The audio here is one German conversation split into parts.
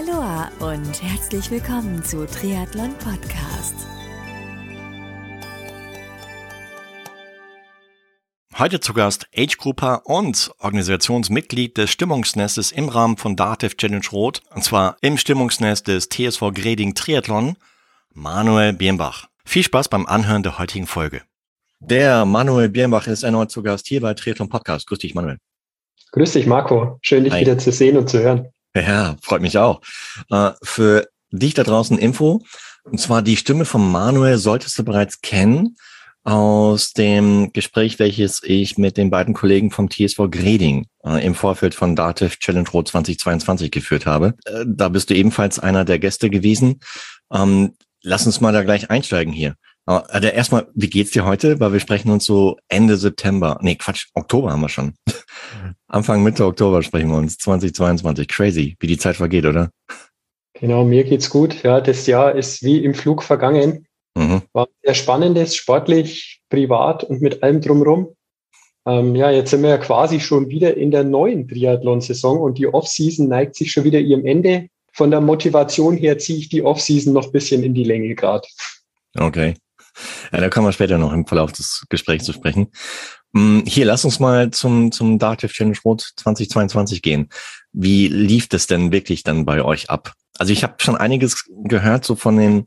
Aloha und herzlich willkommen zu Triathlon Podcast. Heute zu Gast Age Grouper und Organisationsmitglied des Stimmungsnestes im Rahmen von Dativ Challenge Rot, und zwar im Stimmungsnest des TSV Greding Triathlon, Manuel Birnbach. Viel Spaß beim Anhören der heutigen Folge. Der Manuel Birnbach ist erneut zu Gast hier bei Triathlon Podcast. Grüß dich, Manuel. Grüß dich, Marco. Schön, dich Hi. wieder zu sehen und zu hören. Ja, freut mich auch. Äh, für dich da draußen Info. Und zwar die Stimme von Manuel solltest du bereits kennen aus dem Gespräch, welches ich mit den beiden Kollegen vom TSV Greding äh, im Vorfeld von Dativ Challenge Rot 2022 geführt habe. Äh, da bist du ebenfalls einer der Gäste gewesen. Ähm, lass uns mal da gleich einsteigen hier. Also erstmal, wie geht's dir heute? Weil wir sprechen uns so Ende September. Nee, Quatsch, Oktober haben wir schon. Anfang Mitte Oktober sprechen wir uns. 2022. Crazy, wie die Zeit vergeht, oder? Genau, mir geht's gut. Ja, das Jahr ist wie im Flug vergangen. Mhm. War sehr spannendes, sportlich, privat und mit allem drumherum. Ähm, ja, jetzt sind wir ja quasi schon wieder in der neuen Triathlon-Saison und die Off-Season neigt sich schon wieder ihrem Ende. Von der Motivation her ziehe ich die Off-Season noch ein bisschen in die Länge gerade. Okay. Ja, da kommen wir später noch im Verlauf des Gesprächs zu sprechen. Hm, Hier, lass uns mal zum, zum Dativ Challenge Rot 2022 gehen. Wie lief das denn wirklich dann bei euch ab? Also ich habe schon einiges gehört, so von den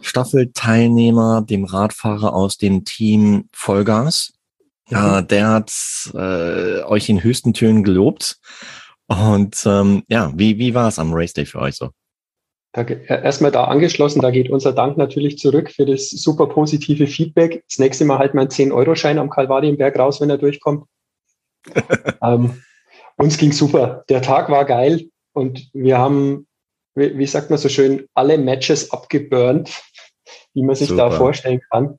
Staffelteilnehmer, dem Radfahrer aus dem Team Vollgas. Ja, der hat äh, euch in höchsten Tönen gelobt. Und ähm, ja, wie, wie war es am Race Day für euch so? Da, äh, erstmal da angeschlossen, da geht unser Dank natürlich zurück für das super positive Feedback. Das nächste Mal halt mein 10-Euro-Schein am Kalvarienberg raus, wenn er durchkommt. ähm, uns ging super. Der Tag war geil und wir haben, wie, wie sagt man so schön, alle Matches abgeburnt, die man sich da Super. vorstellen kann.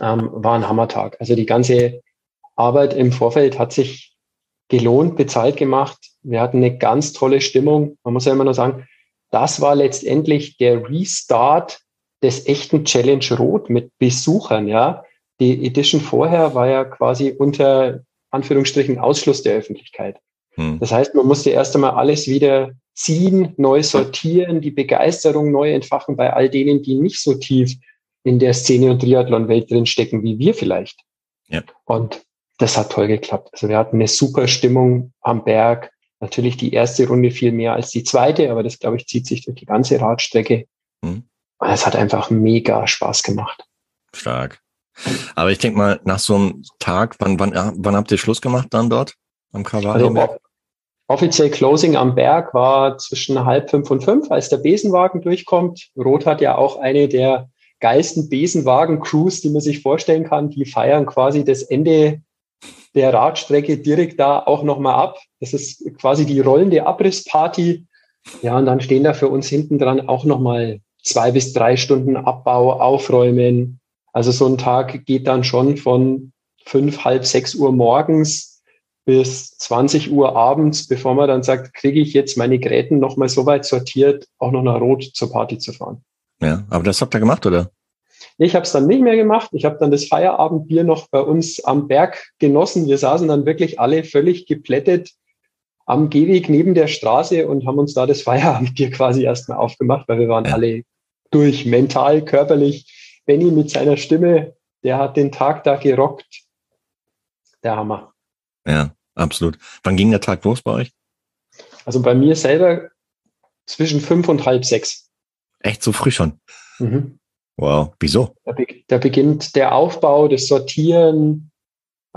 Ähm, war ein Hammertag. Also die ganze Arbeit im Vorfeld hat sich gelohnt, bezahlt gemacht. Wir hatten eine ganz tolle Stimmung. Man muss ja immer nur sagen, das war letztendlich der Restart des echten Challenge Rot mit Besuchern, ja. Die Edition vorher war ja quasi unter Anführungsstrichen Ausschluss der Öffentlichkeit. Hm. Das heißt, man musste erst einmal alles wieder ziehen, neu sortieren, die Begeisterung neu entfachen bei all denen, die nicht so tief in der Szene und Triathlon-Welt drin stecken wie wir vielleicht. Ja. Und das hat toll geklappt. Also wir hatten eine super Stimmung am Berg. Natürlich die erste Runde viel mehr als die zweite, aber das, glaube ich, zieht sich durch die ganze Radstrecke. Hm. Und es hat einfach mega Spaß gemacht. Stark. Aber ich denke mal, nach so einem Tag, wann, wann, wann habt ihr Schluss gemacht dann dort am Also Kalvarienberg? off- offiziell Closing am Berg war zwischen halb fünf und fünf, als der Besenwagen durchkommt. Rot hat ja auch eine der geilsten Besenwagen-Crews, die man sich vorstellen kann. Die feiern quasi das Ende der Radstrecke direkt da auch nochmal ab. Das ist quasi die rollende Abrissparty. Ja, und dann stehen da für uns hinten dran auch nochmal zwei bis drei Stunden Abbau, Aufräumen. Also so ein Tag geht dann schon von fünf, halb sechs Uhr morgens bis 20 Uhr abends, bevor man dann sagt, kriege ich jetzt meine Gräten nochmal so weit sortiert, auch noch nach Rot zur Party zu fahren. Ja, aber das habt ihr gemacht, oder? Ich habe es dann nicht mehr gemacht. Ich habe dann das Feierabendbier noch bei uns am Berg genossen. Wir saßen dann wirklich alle völlig geplättet am Gehweg neben der Straße und haben uns da das Feierabendbier quasi erstmal aufgemacht, weil wir waren alle durch, mental, körperlich. Benny mit seiner Stimme, der hat den Tag da gerockt. Der Hammer. Ja, absolut. Wann ging der Tag los bei euch? Also bei mir selber zwischen fünf und halb sechs. Echt so früh schon. Mhm. Wow. Wieso? Da, be da beginnt der Aufbau, das Sortieren.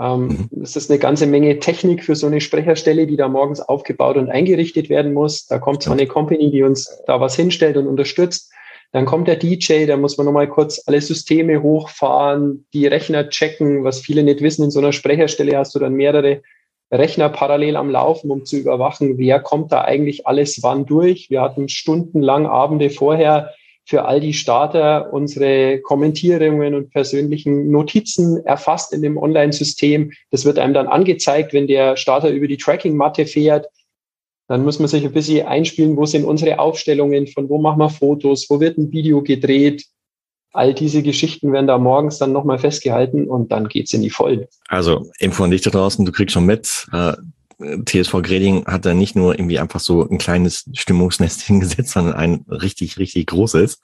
Ähm, Es ist eine ganze Menge Technik für so eine Sprecherstelle, die da morgens aufgebaut und eingerichtet werden muss. Da kommt zwar eine Company, die uns da was hinstellt und unterstützt. Dann kommt der DJ, da muss man nochmal kurz alle Systeme hochfahren, die Rechner checken. Was viele nicht wissen, in so einer Sprecherstelle hast du dann mehrere Rechner parallel am Laufen, um zu überwachen, wer kommt da eigentlich alles wann durch. Wir hatten stundenlang Abende vorher für all die Starter unsere Kommentierungen und persönlichen Notizen erfasst in dem Online-System. Das wird einem dann angezeigt, wenn der Starter über die Tracking-Matte fährt. Dann muss man sich ein bisschen einspielen, wo sind unsere Aufstellungen, von wo machen wir Fotos, wo wird ein Video gedreht. All diese Geschichten werden da morgens dann nochmal festgehalten und dann geht's in die Vollen. Also, Info an dich da draußen, du kriegst schon mit. Äh, TSV Greding hat da nicht nur irgendwie einfach so ein kleines Stimmungsnest hingesetzt, sondern ein richtig, richtig großes.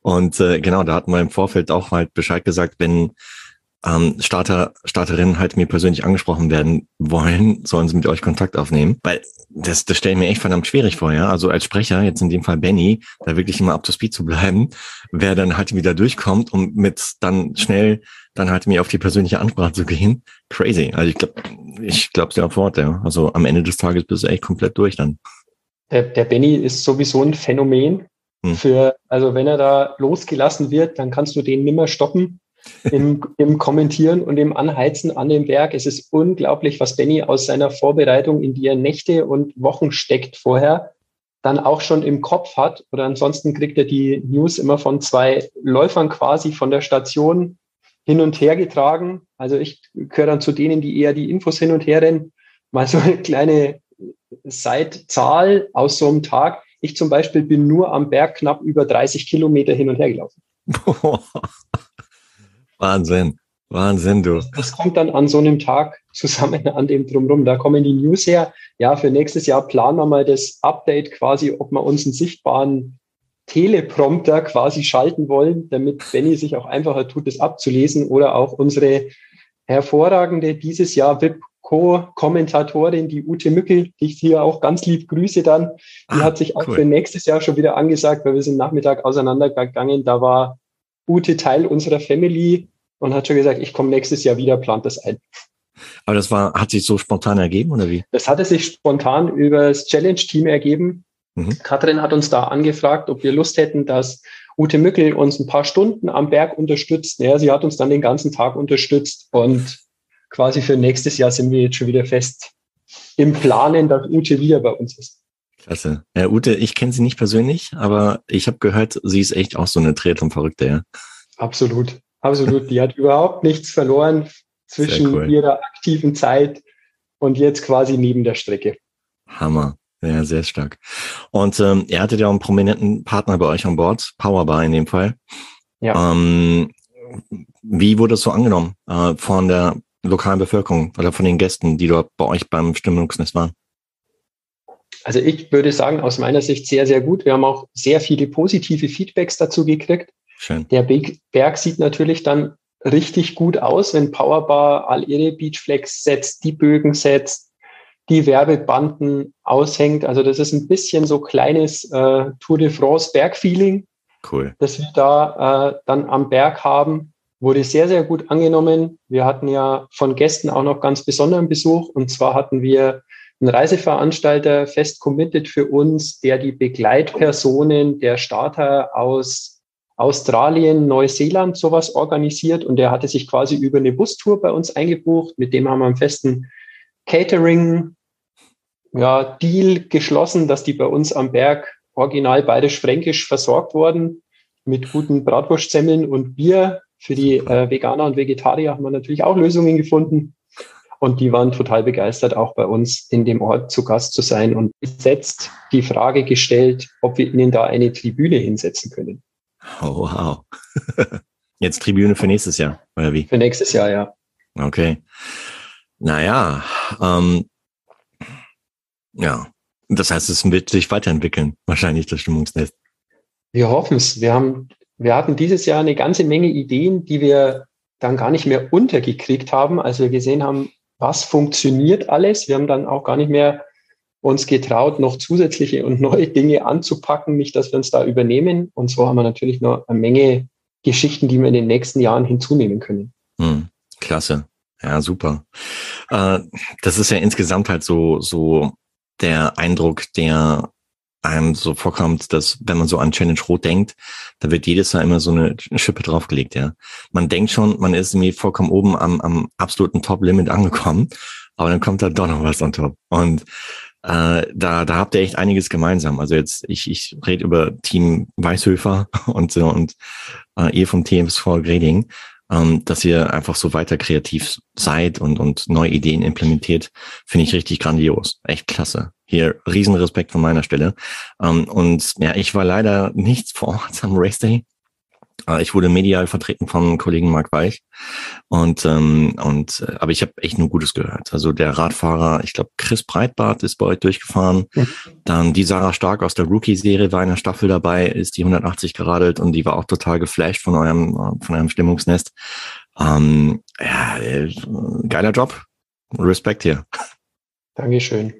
Und äh, genau, da hatten wir im Vorfeld auch halt Bescheid gesagt, wenn ähm, Starter, Starterinnen halt mir persönlich angesprochen werden wollen, sollen sie mit euch Kontakt aufnehmen. Weil das, das stelle ich mir echt verdammt schwierig vor, ja. Also als Sprecher, jetzt in dem Fall Benny, da wirklich immer up to speed zu bleiben, wer dann halt wieder durchkommt und mit dann schnell dann halt mir auf die persönliche Ansprache zu gehen. Crazy. Also ich glaube, ich glaube es dir auf Wort, ja. Also am Ende des Tages bist du echt komplett durch dann. Der, der Benny ist sowieso ein Phänomen. Hm. Für, also wenn er da losgelassen wird, dann kannst du den nimmer stoppen im, im Kommentieren und im Anheizen an dem Berg. Es ist unglaublich, was Benny aus seiner Vorbereitung, in die er Nächte und Wochen steckt vorher, dann auch schon im Kopf hat. Oder ansonsten kriegt er die News immer von zwei Läufern quasi von der Station hin und her getragen. Also ich gehöre dann zu denen, die eher die Infos hin und her rennen. Mal so eine kleine Seitzahl aus so einem Tag. Ich zum Beispiel bin nur am Berg knapp über 30 Kilometer hin und her gelaufen. Wahnsinn. Wahnsinn, du. Das kommt dann an so einem Tag zusammen an dem drumrum. Da kommen die News her. Ja, für nächstes Jahr planen wir mal das Update quasi, ob wir uns einen sichtbaren Teleprompter quasi schalten wollen, damit Benny sich auch einfacher tut, das abzulesen oder auch unsere hervorragende dieses Jahr VIP Co-Kommentatorin, die Ute Mückel, die ich hier auch ganz lieb grüße dann, die ah, hat sich auch cool. für nächstes Jahr schon wieder angesagt, weil wir sind Nachmittag auseinandergegangen. Da war Ute Teil unserer Family und hat schon gesagt, ich komme nächstes Jahr wieder, plant das ein. Aber das war, hat sich so spontan ergeben oder wie? Das hatte sich spontan über das Challenge-Team ergeben. Mhm. Katrin hat uns da angefragt, ob wir Lust hätten, dass Ute Mückel uns ein paar Stunden am Berg unterstützt. Ja, sie hat uns dann den ganzen Tag unterstützt und quasi für nächstes Jahr sind wir jetzt schon wieder fest im Planen, dass Ute wieder bei uns ist. Klasse. Ja, Ute, ich kenne sie nicht persönlich, aber ich habe gehört, sie ist echt auch so eine Triathlon-Verrückte, ja. Absolut. Absolut. Die hat überhaupt nichts verloren zwischen cool. ihrer aktiven Zeit und jetzt quasi neben der Strecke. Hammer. Ja, sehr stark. Und ähm, ihr hattet ja auch einen prominenten Partner bei euch an Bord, Powerbar in dem Fall. Ja. Ähm, wie wurde es so angenommen äh, von der lokalen Bevölkerung oder von den Gästen, die dort bei euch beim Stimmungsnest waren? Also ich würde sagen, aus meiner Sicht sehr, sehr gut. Wir haben auch sehr viele positive Feedbacks dazu gekriegt. Schön. Der Berg sieht natürlich dann richtig gut aus, wenn Powerbar all ihre Beachflex setzt, die Bögen setzt, die Werbebanden aushängt. Also das ist ein bisschen so kleines äh, Tour de France Bergfeeling, cool. das wir da äh, dann am Berg haben. Wurde sehr, sehr gut angenommen. Wir hatten ja von Gästen auch noch ganz besonderen Besuch. Und zwar hatten wir einen Reiseveranstalter fest committed für uns, der die Begleitpersonen der Starter aus Australien, Neuseeland sowas organisiert und der hatte sich quasi über eine Bustour bei uns eingebucht. Mit dem haben wir einen festen Catering ja, Deal geschlossen, dass die bei uns am Berg original bayerisch-fränkisch versorgt wurden mit guten Bratwurstsemmeln und Bier. Für die äh, Veganer und Vegetarier haben wir natürlich auch Lösungen gefunden. Und die waren total begeistert, auch bei uns in dem Ort zu Gast zu sein und setzt die Frage gestellt, ob wir ihnen da eine Tribüne hinsetzen können. Oh, wow. Jetzt Tribüne für nächstes Jahr, oder wie? Für nächstes Jahr, ja. Okay. Naja, ähm, ja. Das heißt, es wird sich weiterentwickeln, wahrscheinlich das Stimmungsnest. Wir hoffen es. Wir haben, wir hatten dieses Jahr eine ganze Menge Ideen, die wir dann gar nicht mehr untergekriegt haben, als wir gesehen haben, was funktioniert alles. Wir haben dann auch gar nicht mehr uns getraut, noch zusätzliche und neue Dinge anzupacken, nicht, dass wir uns da übernehmen. Und so haben wir natürlich noch eine Menge Geschichten, die wir in den nächsten Jahren hinzunehmen können. Hm, klasse. Ja, super. Äh, das ist ja insgesamt halt so, so der Eindruck, der einem so vorkommt, dass wenn man so an Challenge Rot denkt, da wird jedes Jahr immer so eine Schippe draufgelegt, ja. Man denkt schon, man ist irgendwie vollkommen oben am, am absoluten Top-Limit angekommen, aber dann kommt da doch noch was on top. Und äh, da, da habt ihr echt einiges gemeinsam. Also jetzt, ich, ich rede über Team Weißhöfer und und äh, ihr vom TMSV Grading, ähm, dass ihr einfach so weiter kreativ seid und, und neue Ideen implementiert, finde ich richtig grandios. Echt klasse. Hier riesen Respekt von meiner Stelle. Ähm, und ja, ich war leider nicht vor Ort am Race Day. Äh, ich wurde medial vertreten vom Kollegen Mark Weich und ähm, und äh, aber ich habe echt nur Gutes gehört. Also der Radfahrer, ich glaube Chris Breitbart ist bei euch durchgefahren. Mhm. Dann die Sarah Stark aus der Rookie-Serie war in der Staffel dabei, ist die 180 geradelt und die war auch total geflasht von eurem von eurem Stimmungsnest. Ähm, ja, geiler Job. Respekt hier. Dankeschön.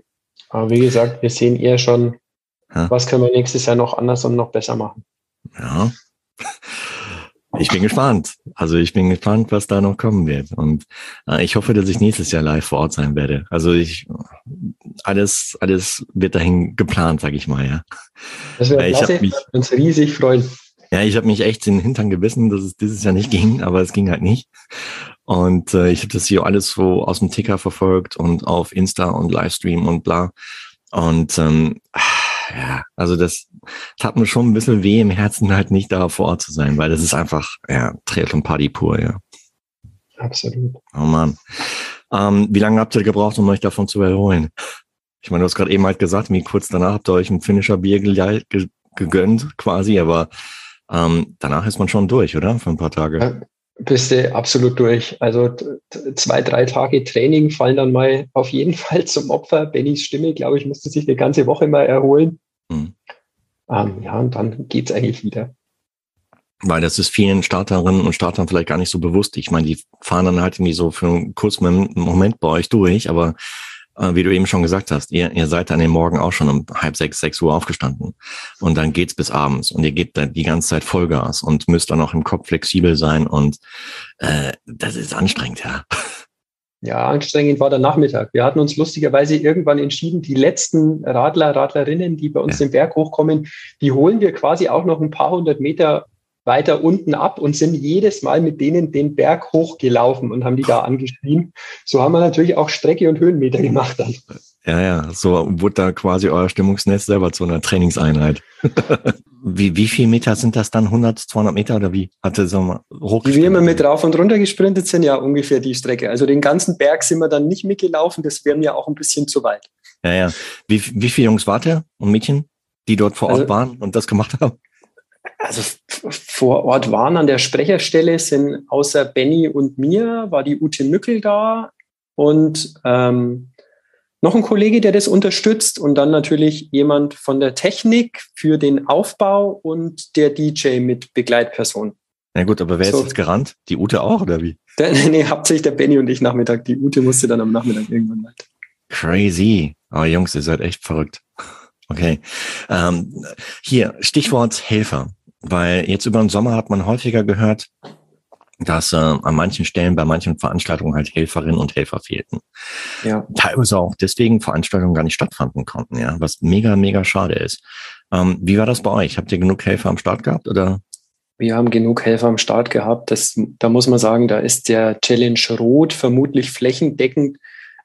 Aber wie gesagt, wir sehen eher schon, ja. was können wir nächstes Jahr noch anders und noch besser machen. Ja. Ich bin gespannt. Also ich bin gespannt, was da noch kommen wird. Und äh, ich hoffe, dass ich nächstes Jahr live vor Ort sein werde. Also ich alles, alles wird dahin geplant, sag ich mal, ja. Das wäre klasse. Mich, uns riesig freuen. Ja, ich habe mich echt in den Hintern gebissen, dass es dieses Jahr nicht ging, aber es ging halt nicht. Und äh, ich habe das hier alles so aus dem Ticker verfolgt und auf Insta und Livestream und bla. Und ähm, ja, also das tat mir schon ein bisschen weh im Herzen, halt nicht da vor Ort zu sein, weil das ist einfach, ja, Triathlon Party pur, ja. Absolut. Oh man. Ähm, wie lange habt ihr gebraucht, um euch davon zu erholen? Ich meine, du hast gerade eben halt gesagt, wie kurz danach habt ihr euch ein finnischer Bier gegönnt, quasi, aber ähm, danach ist man schon durch, oder? Für ein paar Tage. Bist du absolut durch. Also zwei, drei Tage Training fallen dann mal auf jeden Fall zum Opfer. Bennys Stimme, glaube ich, musste sich eine ganze Woche mal erholen. Mhm. Ähm, ja, und dann geht es eigentlich wieder. Weil das ist vielen Starterinnen und Startern vielleicht gar nicht so bewusst. Ich meine, die fahren dann halt irgendwie so für einen kurzen Moment bei euch durch, aber wie du eben schon gesagt hast, ihr, ihr seid an dem Morgen auch schon um halb sechs, sechs Uhr aufgestanden. Und dann geht's bis abends und ihr gebt dann die ganze Zeit Vollgas und müsst dann auch im Kopf flexibel sein und äh, das ist anstrengend, ja. Ja, anstrengend war der Nachmittag. Wir hatten uns lustigerweise irgendwann entschieden, die letzten Radler, Radlerinnen, die bei uns ja. den Berg hochkommen, die holen wir quasi auch noch ein paar hundert Meter weiter unten ab und sind jedes Mal mit denen den Berg hochgelaufen und haben die da angeschrien. So haben wir natürlich auch Strecke und Höhenmeter gemacht dann. Ja, ja, so wurde da quasi euer Stimmungsnetz selber zu einer Trainingseinheit. wie, wie viel Meter sind das dann? 100, 200 Meter oder wie? Hatte so mal Wie wir immer mit rauf und runter gesprintet sind, ja, ungefähr die Strecke. Also den ganzen Berg sind wir dann nicht mitgelaufen, das wäre mir auch ein bisschen zu weit. Ja, ja. Wie, wie viele Jungs wart ihr und Mädchen, die dort vor Ort also, waren und das gemacht haben? Also vor Ort waren an der Sprecherstelle sind außer Benny und mir war die Ute Mückel da und ähm, noch ein Kollege, der das unterstützt und dann natürlich jemand von der Technik für den Aufbau und der DJ mit Begleitperson. Na gut, aber wer so. ist jetzt gerannt? Die Ute auch oder wie? Der, nee, hauptsächlich der Benny und ich Nachmittag. Die Ute musste dann am Nachmittag irgendwann weiter. Crazy. Aber Jungs, ihr seid echt verrückt. Okay. Ähm, hier, Stichwort Helfer. Weil jetzt über den Sommer hat man häufiger gehört, dass äh, an manchen Stellen bei manchen Veranstaltungen halt Helferinnen und Helfer fehlten. Ja. Teilweise auch deswegen Veranstaltungen gar nicht stattfinden konnten, ja, was mega, mega schade ist. Ähm, wie war das bei euch? Habt ihr genug Helfer am Start gehabt oder? Wir haben genug Helfer am Start gehabt. Das, da muss man sagen, da ist der Challenge Rot vermutlich flächendeckend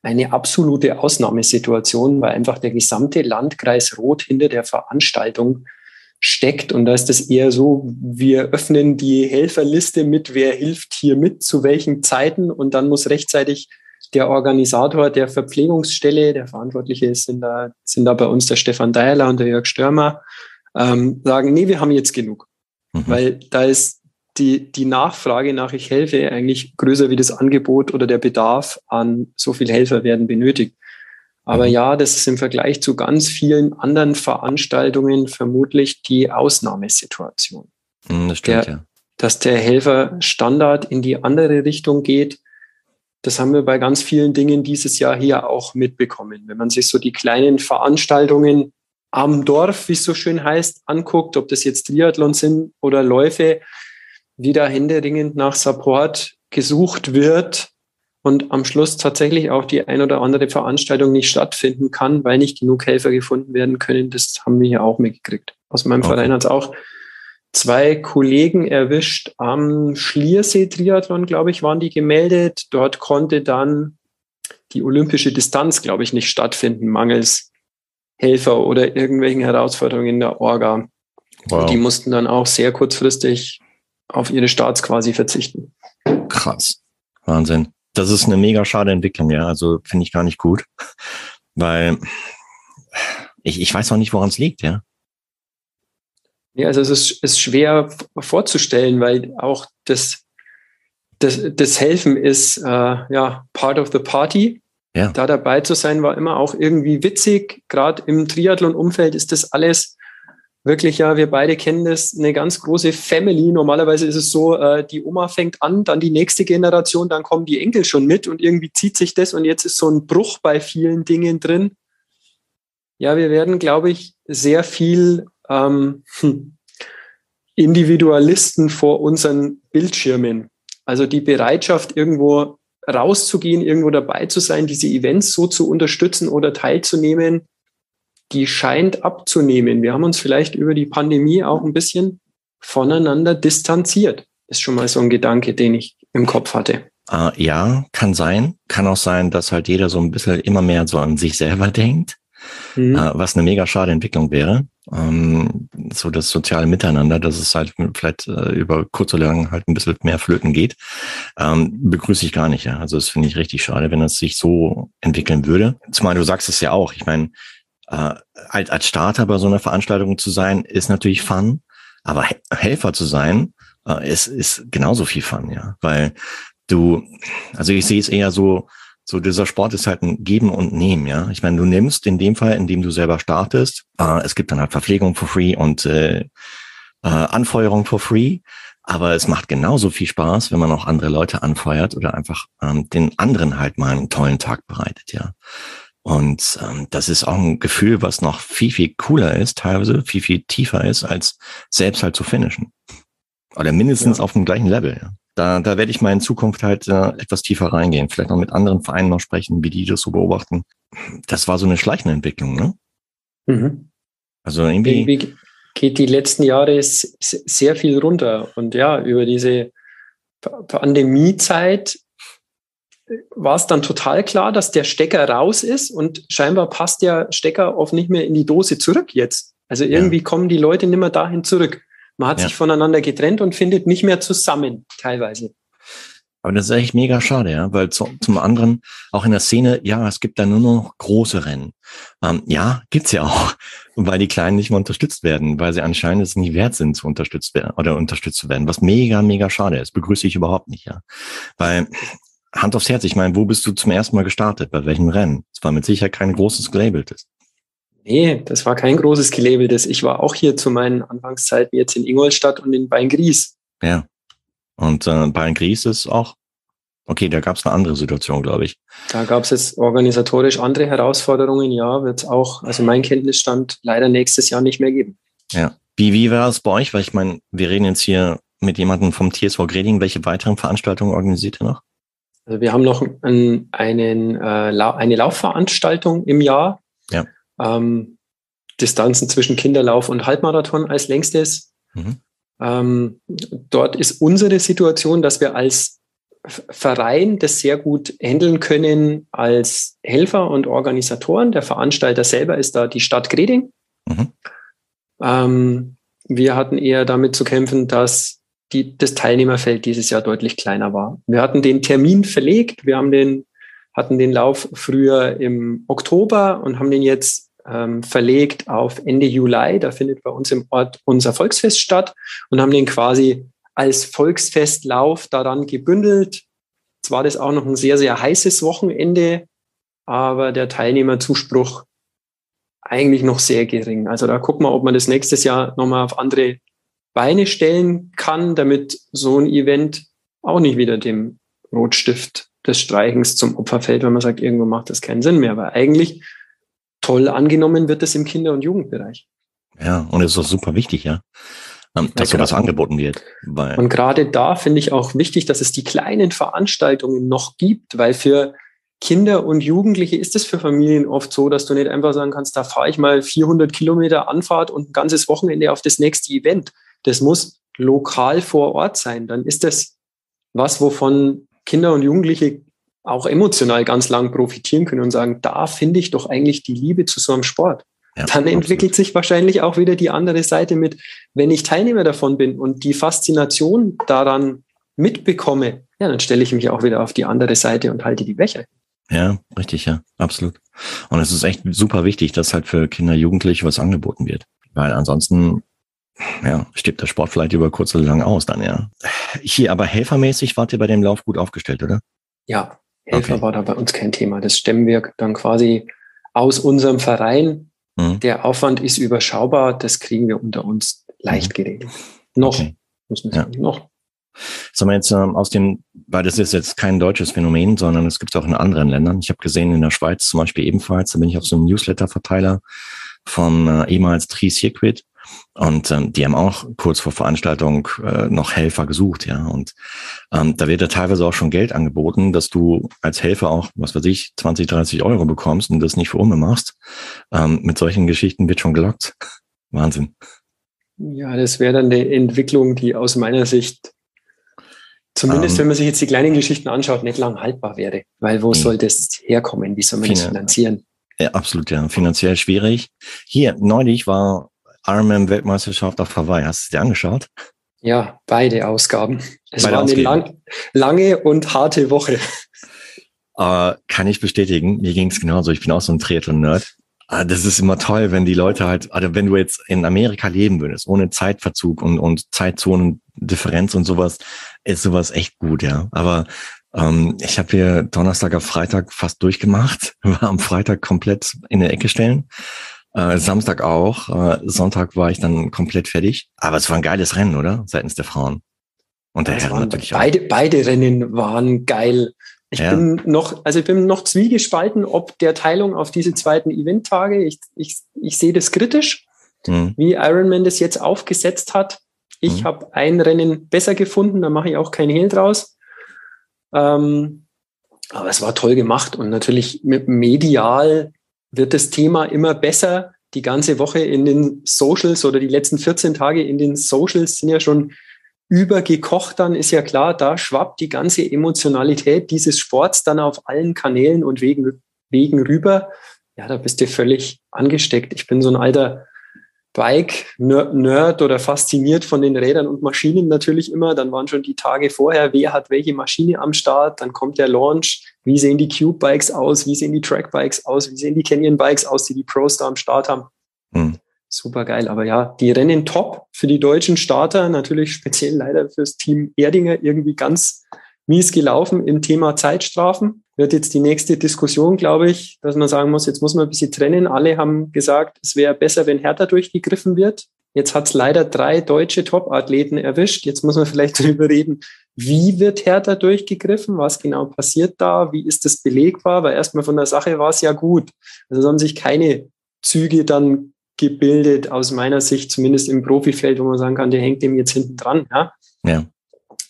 eine absolute Ausnahmesituation, weil einfach der gesamte Landkreis Rot hinter der Veranstaltung steckt. Und da ist es eher so, wir öffnen die Helferliste mit, wer hilft hier mit, zu welchen Zeiten. Und dann muss rechtzeitig der Organisator der Verpflegungsstelle, der Verantwortliche sind da, sind da bei uns der Stefan Deierler und der Jörg Störmer, ähm, sagen, nee, wir haben jetzt genug. Mhm. Weil da ist die, die Nachfrage nach ich helfe eigentlich größer wie das Angebot oder der Bedarf an so viel Helfer werden benötigt. Aber mhm. ja, das ist im Vergleich zu ganz vielen anderen Veranstaltungen vermutlich die Ausnahmesituation. Mhm, das stimmt, der, ja. Dass der Helferstandard in die andere Richtung geht, das haben wir bei ganz vielen Dingen dieses Jahr hier auch mitbekommen. Wenn man sich so die kleinen Veranstaltungen am Dorf, wie es so schön heißt, anguckt, ob das jetzt Triathlon sind oder Läufe, wie da händeringend nach Support gesucht wird, und am Schluss tatsächlich auch die ein oder andere Veranstaltung nicht stattfinden kann, weil nicht genug Helfer gefunden werden können. Das haben wir hier auch mitgekriegt. Aus meinem okay. Verein hat es auch zwei Kollegen erwischt am Schliersee-Triathlon, glaube ich, waren die gemeldet. Dort konnte dann die olympische Distanz, glaube ich, nicht stattfinden, mangels Helfer oder irgendwelchen Herausforderungen in der Orga. Wow. Die mussten dann auch sehr kurzfristig auf ihre Starts quasi verzichten. Krass. Wahnsinn das ist eine mega schade Entwicklung, ja. Also finde ich gar nicht gut, weil ich, ich weiß auch nicht, woran es liegt, ja. Ja, also es ist, ist schwer vorzustellen, weil auch das, das, das Helfen ist äh, ja part of the party. Ja. Da dabei zu sein, war immer auch irgendwie witzig. Gerade im Triathlon-Umfeld ist das alles wirklich, ja, wir beide kennen das, eine ganz große Family. Normalerweise ist es so, äh, die Oma fängt an, dann die nächste Generation, dann kommen die Enkel schon mit und irgendwie zieht sich das und jetzt ist so ein Bruch bei vielen Dingen drin. Ja, wir werden, glaube ich, sehr viel ähm, Individualisten vor unseren Bildschirmen. Also die Bereitschaft, irgendwo rauszugehen, irgendwo dabei zu sein, diese Events so zu unterstützen oder teilzunehmen, die scheint abzunehmen. Wir haben uns vielleicht über die Pandemie auch ein bisschen voneinander distanziert. Ist schon mal so ein Gedanke, den ich im Kopf hatte. Uh, ja, kann sein. Kann auch sein, dass halt jeder so ein bisschen immer mehr so an sich selber denkt, mhm. uh, was eine mega schade Entwicklung wäre. Um, ähm, so das soziale Miteinander, dass es halt vielleicht uh, über kurz oder lang halt ein bisschen mehr flöten geht, um, begrüße ich gar nicht. Ja. Also das finde ich richtig schade, wenn es sich so entwickeln würde. Zumal du sagst es ja auch. Ich meine, äh, als, als Starter bei so einer Veranstaltung zu sein, ist natürlich Fun, aber Helfer zu sein, äh, ist, ist genauso viel Fun, ja. Weil du, also ich sehe es eher so, so dieser Sport ist halt ein Geben und Nehmen, ja. Ich meine, du nimmst in dem Fall, in dem du selber startest, äh, es gibt dann halt Verpflegung for free und äh, äh, Anfeuerung for free. Aber es macht genauso viel Spaß, wenn man auch andere Leute anfeuert oder einfach ähm, den anderen halt mal einen tollen Tag bereitet, ja. Und ähm, das ist auch ein Gefühl, was noch viel, viel cooler ist, teilweise viel, viel tiefer ist, als selbst halt zu finishen. Oder mindestens ja. auf dem gleichen Level. Ja. Da, da werde ich mal in Zukunft halt äh, etwas tiefer reingehen. Vielleicht noch mit anderen Vereinen noch sprechen, wie die das so beobachten. Das war so eine schleichende Entwicklung, ne? Mhm. Also irgendwie. irgendwie geht die letzten Jahre sehr viel runter. Und ja, über diese Pandemiezeit war es dann total klar, dass der Stecker raus ist und scheinbar passt der Stecker oft nicht mehr in die Dose zurück jetzt. Also irgendwie ja. kommen die Leute nicht mehr dahin zurück. Man hat ja. sich voneinander getrennt und findet nicht mehr zusammen, teilweise. Aber das ist echt mega schade, ja, weil zu, zum anderen auch in der Szene, ja, es gibt da nur noch große Rennen. Ähm, ja, gibt's ja auch, weil die Kleinen nicht mehr unterstützt werden, weil sie anscheinend es nicht wert sind, zu unterstützt werden oder unterstützt zu werden, was mega, mega schade ist. Begrüße ich überhaupt nicht, ja. Weil Hand aufs Herz, ich meine, wo bist du zum ersten Mal gestartet? Bei welchem Rennen? Es war mit Sicherheit kein großes gelabeltes. Nee, das war kein großes gelabeltes. Ich war auch hier zu meinen Anfangszeiten jetzt in Ingolstadt und in Beingries. Ja. Und äh, Beingries ist auch, okay, da gab es eine andere Situation, glaube ich. Da gab es jetzt organisatorisch andere Herausforderungen, ja, wird es auch, also mein Kenntnisstand leider nächstes Jahr nicht mehr geben. Ja. Wie, wie war es bei euch? Weil ich meine, wir reden jetzt hier mit jemandem vom TSV Greding. Welche weiteren Veranstaltungen organisiert ihr noch? Also wir haben noch einen, einen, äh, eine Laufveranstaltung im Jahr. Ja. Ähm, Distanzen zwischen Kinderlauf und Halbmarathon als längstes. Mhm. Ähm, dort ist unsere Situation, dass wir als Verein das sehr gut handeln können als Helfer und Organisatoren. Der Veranstalter selber ist da die Stadt Greding. Mhm. Ähm, wir hatten eher damit zu kämpfen, dass die, das Teilnehmerfeld dieses Jahr deutlich kleiner war. Wir hatten den Termin verlegt, wir haben den, hatten den Lauf früher im Oktober und haben den jetzt ähm, verlegt auf Ende Juli. Da findet bei uns im Ort unser Volksfest statt und haben den quasi als Volksfestlauf daran gebündelt. Zwar das auch noch ein sehr, sehr heißes Wochenende, aber der Teilnehmerzuspruch eigentlich noch sehr gering. Also da gucken wir, ob man das nächstes Jahr nochmal auf andere Beine stellen kann, damit so ein Event auch nicht wieder dem Rotstift des Streichens zum Opfer fällt, wenn man sagt, irgendwo macht das keinen Sinn mehr. weil eigentlich toll angenommen wird es im Kinder- und Jugendbereich. Ja, und es ist auch super wichtig, ja, ähm, dass ja, sowas angeboten wird. und gerade da finde ich auch wichtig, dass es die kleinen Veranstaltungen noch gibt, weil für Kinder und Jugendliche ist es für Familien oft so, dass du nicht einfach sagen kannst, da fahre ich mal 400 Kilometer Anfahrt und ein ganzes Wochenende auf das nächste Event. Das muss lokal vor Ort sein. Dann ist das was, wovon Kinder und Jugendliche auch emotional ganz lang profitieren können und sagen, da finde ich doch eigentlich die Liebe zu so einem Sport. Ja, dann entwickelt absolut. sich wahrscheinlich auch wieder die andere Seite mit, wenn ich Teilnehmer davon bin und die Faszination daran mitbekomme, ja, dann stelle ich mich auch wieder auf die andere Seite und halte die Becher. Ja, richtig, ja, absolut. Und es ist echt super wichtig, dass halt für Kinder, Jugendliche was angeboten wird. Weil ansonsten ja, stirbt der Sport vielleicht über kurz oder lang aus dann, ja. Hier, aber helfermäßig wart ihr bei dem Lauf gut aufgestellt, oder? Ja, Helfer okay. war da bei uns kein Thema. Das stemmen wir dann quasi aus unserem Verein. Mhm. Der Aufwand ist überschaubar, das kriegen wir unter uns leicht mhm. geregelt. Noch, okay. muss man sagen, ja. noch. Sagen wir jetzt ähm, aus dem, weil das ist jetzt kein deutsches Phänomen, sondern es gibt es auch in anderen Ländern. Ich habe gesehen, in der Schweiz zum Beispiel ebenfalls, da bin ich auf so einem Newsletter-Verteiler vom äh, ehemals Tri Circuit und ähm, die haben auch kurz vor Veranstaltung äh, noch Helfer gesucht, ja. Und ähm, da wird ja teilweise auch schon Geld angeboten, dass du als Helfer auch, was weiß ich, 20, 30 Euro bekommst und das nicht für Umme machst. Ähm, mit solchen Geschichten wird schon gelockt. Wahnsinn. Ja, das wäre dann eine Entwicklung, die aus meiner Sicht, zumindest ähm, wenn man sich jetzt die kleinen Geschichten anschaut, nicht lang haltbar wäre. Weil wo soll das herkommen? Wie soll man das finanzieren? Ja, absolut, ja. Finanziell schwierig. Hier, neulich war Ironman-Weltmeisterschaft auf Hawaii. Hast du dir angeschaut? Ja, beide Ausgaben. Es beide war eine lang, lange und harte Woche. Uh, kann ich bestätigen. Mir ging es genauso. Ich bin auch so ein Triathlon-Nerd. Uh, das ist immer toll, wenn die Leute halt, also wenn du jetzt in Amerika leben würdest, ohne Zeitverzug und, und Zeitzonendifferenz und sowas, ist sowas echt gut, ja. Aber ähm, ich habe hier Donnerstag auf Freitag fast durchgemacht, war am Freitag komplett in der Ecke stellen. Äh, Samstag auch. Äh, Sonntag war ich dann komplett fertig. Aber es war ein geiles Rennen, oder? Seitens der Frauen. Und der Herren natürlich beide, auch. Beide Rennen waren geil. Ich ja. bin noch, also ich bin noch zwiegespalten, ob der Teilung auf diese zweiten Eventtage. Ich, ich, ich sehe das kritisch, mhm. wie Ironman das jetzt aufgesetzt hat. Ich mhm. habe ein Rennen besser gefunden, da mache ich auch kein Hehl draus. Ähm, aber es war toll gemacht und natürlich medial wird das Thema immer besser. Die ganze Woche in den Socials oder die letzten 14 Tage in den Socials sind ja schon übergekocht, dann ist ja klar, da schwappt die ganze Emotionalität dieses Sports dann auf allen Kanälen und Wegen, Wegen rüber. Ja, da bist du völlig angesteckt. Ich bin so ein alter Bike-Nerd oder fasziniert von den Rädern und Maschinen natürlich immer. Dann waren schon die Tage vorher, wer hat welche Maschine am Start. Dann kommt der Launch. Wie sehen die Cube-Bikes aus? Wie sehen die Track-Bikes aus? Wie sehen die Canyon-Bikes aus, die die Pros da am Start haben? Hm. Super geil. Aber ja, die Rennen top für die deutschen Starter. Natürlich speziell leider fürs Team Erdinger irgendwie ganz mies gelaufen im Thema Zeitstrafen wird jetzt die nächste Diskussion, glaube ich, dass man sagen muss, jetzt muss man ein bisschen trennen. Alle haben gesagt, es wäre besser, wenn härter durchgegriffen wird. Jetzt hat es leider drei deutsche Top-Athleten erwischt. Jetzt muss man vielleicht darüber reden, wie wird härter durchgegriffen, was genau passiert da, wie ist das belegbar, weil erstmal von der Sache war es ja gut. Also es haben sich keine Züge dann gebildet, aus meiner Sicht, zumindest im Profifeld, wo man sagen kann, der hängt dem jetzt hinten dran. Ja? ja.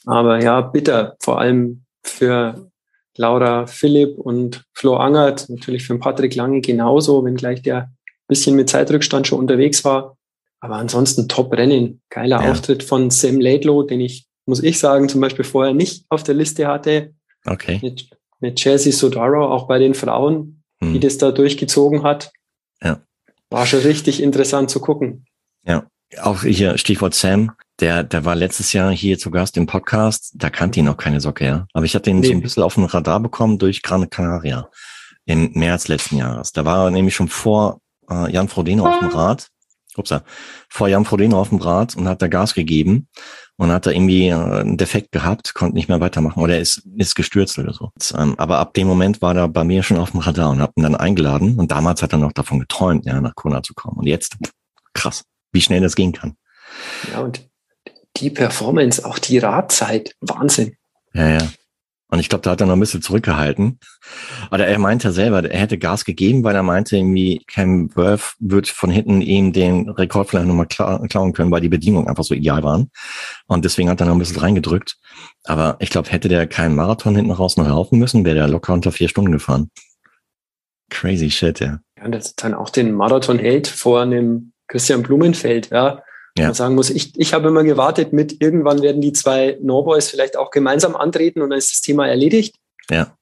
Aber ja, bitter, vor allem für Laura Philipp und Flo Angert, natürlich für Patrick Lange genauso, wenngleich der ein bisschen mit Zeitrückstand schon unterwegs war. Aber ansonsten Top-Rennen. Geiler ja. Auftritt von Sam Laidlow, den ich, muss ich sagen, zum Beispiel vorher nicht auf der Liste hatte. Okay. Mit, mit Chelsea Sodaro, auch bei den Frauen, hm. die das da durchgezogen hat. Ja. War schon richtig interessant zu gucken. Ja. Auch hier Stichwort Sam, der, der war letztes Jahr hier zu Gast im Podcast, da kannte ihn noch keine Socke, ja. Aber ich hatte ihn nee. so ein bisschen auf dem Radar bekommen durch Gran Canaria im März letzten Jahres. Da war er nämlich schon vor äh, Jan Frodeno auf dem Rad, upsa, vor Jan Frodeno auf dem Rad und hat da Gas gegeben und hat da irgendwie äh, einen Defekt gehabt, konnte nicht mehr weitermachen oder ist, ist gestürzt oder so. Und, ähm, aber ab dem Moment war er bei mir schon auf dem Radar und hab ihn dann eingeladen und damals hat er noch davon geträumt, ja, nach Kona zu kommen. Und jetzt, krass, wie schnell das gehen kann. Ja, und die Performance, auch die Radzeit, Wahnsinn. Ja, ja. Und ich glaube, da hat er noch ein bisschen zurückgehalten. Aber er meinte selber, er hätte Gas gegeben, weil er meinte, irgendwie Cam Worth wird von hinten ihm den Rekord vielleicht nochmal klauen können, weil die Bedingungen einfach so ideal waren. Und deswegen hat er noch ein bisschen reingedrückt. Aber ich glaube, hätte der keinen Marathon hinten raus noch laufen müssen, wäre der locker unter vier Stunden gefahren. Crazy shit, ja. Ja, und das dann auch den Marathon hält vor einem Christian Blumenfeld, ja ja. man sagen muss, ich, ich habe immer gewartet mit, irgendwann werden die zwei No-Boys vielleicht auch gemeinsam antreten und dann ist das Thema erledigt. Ja.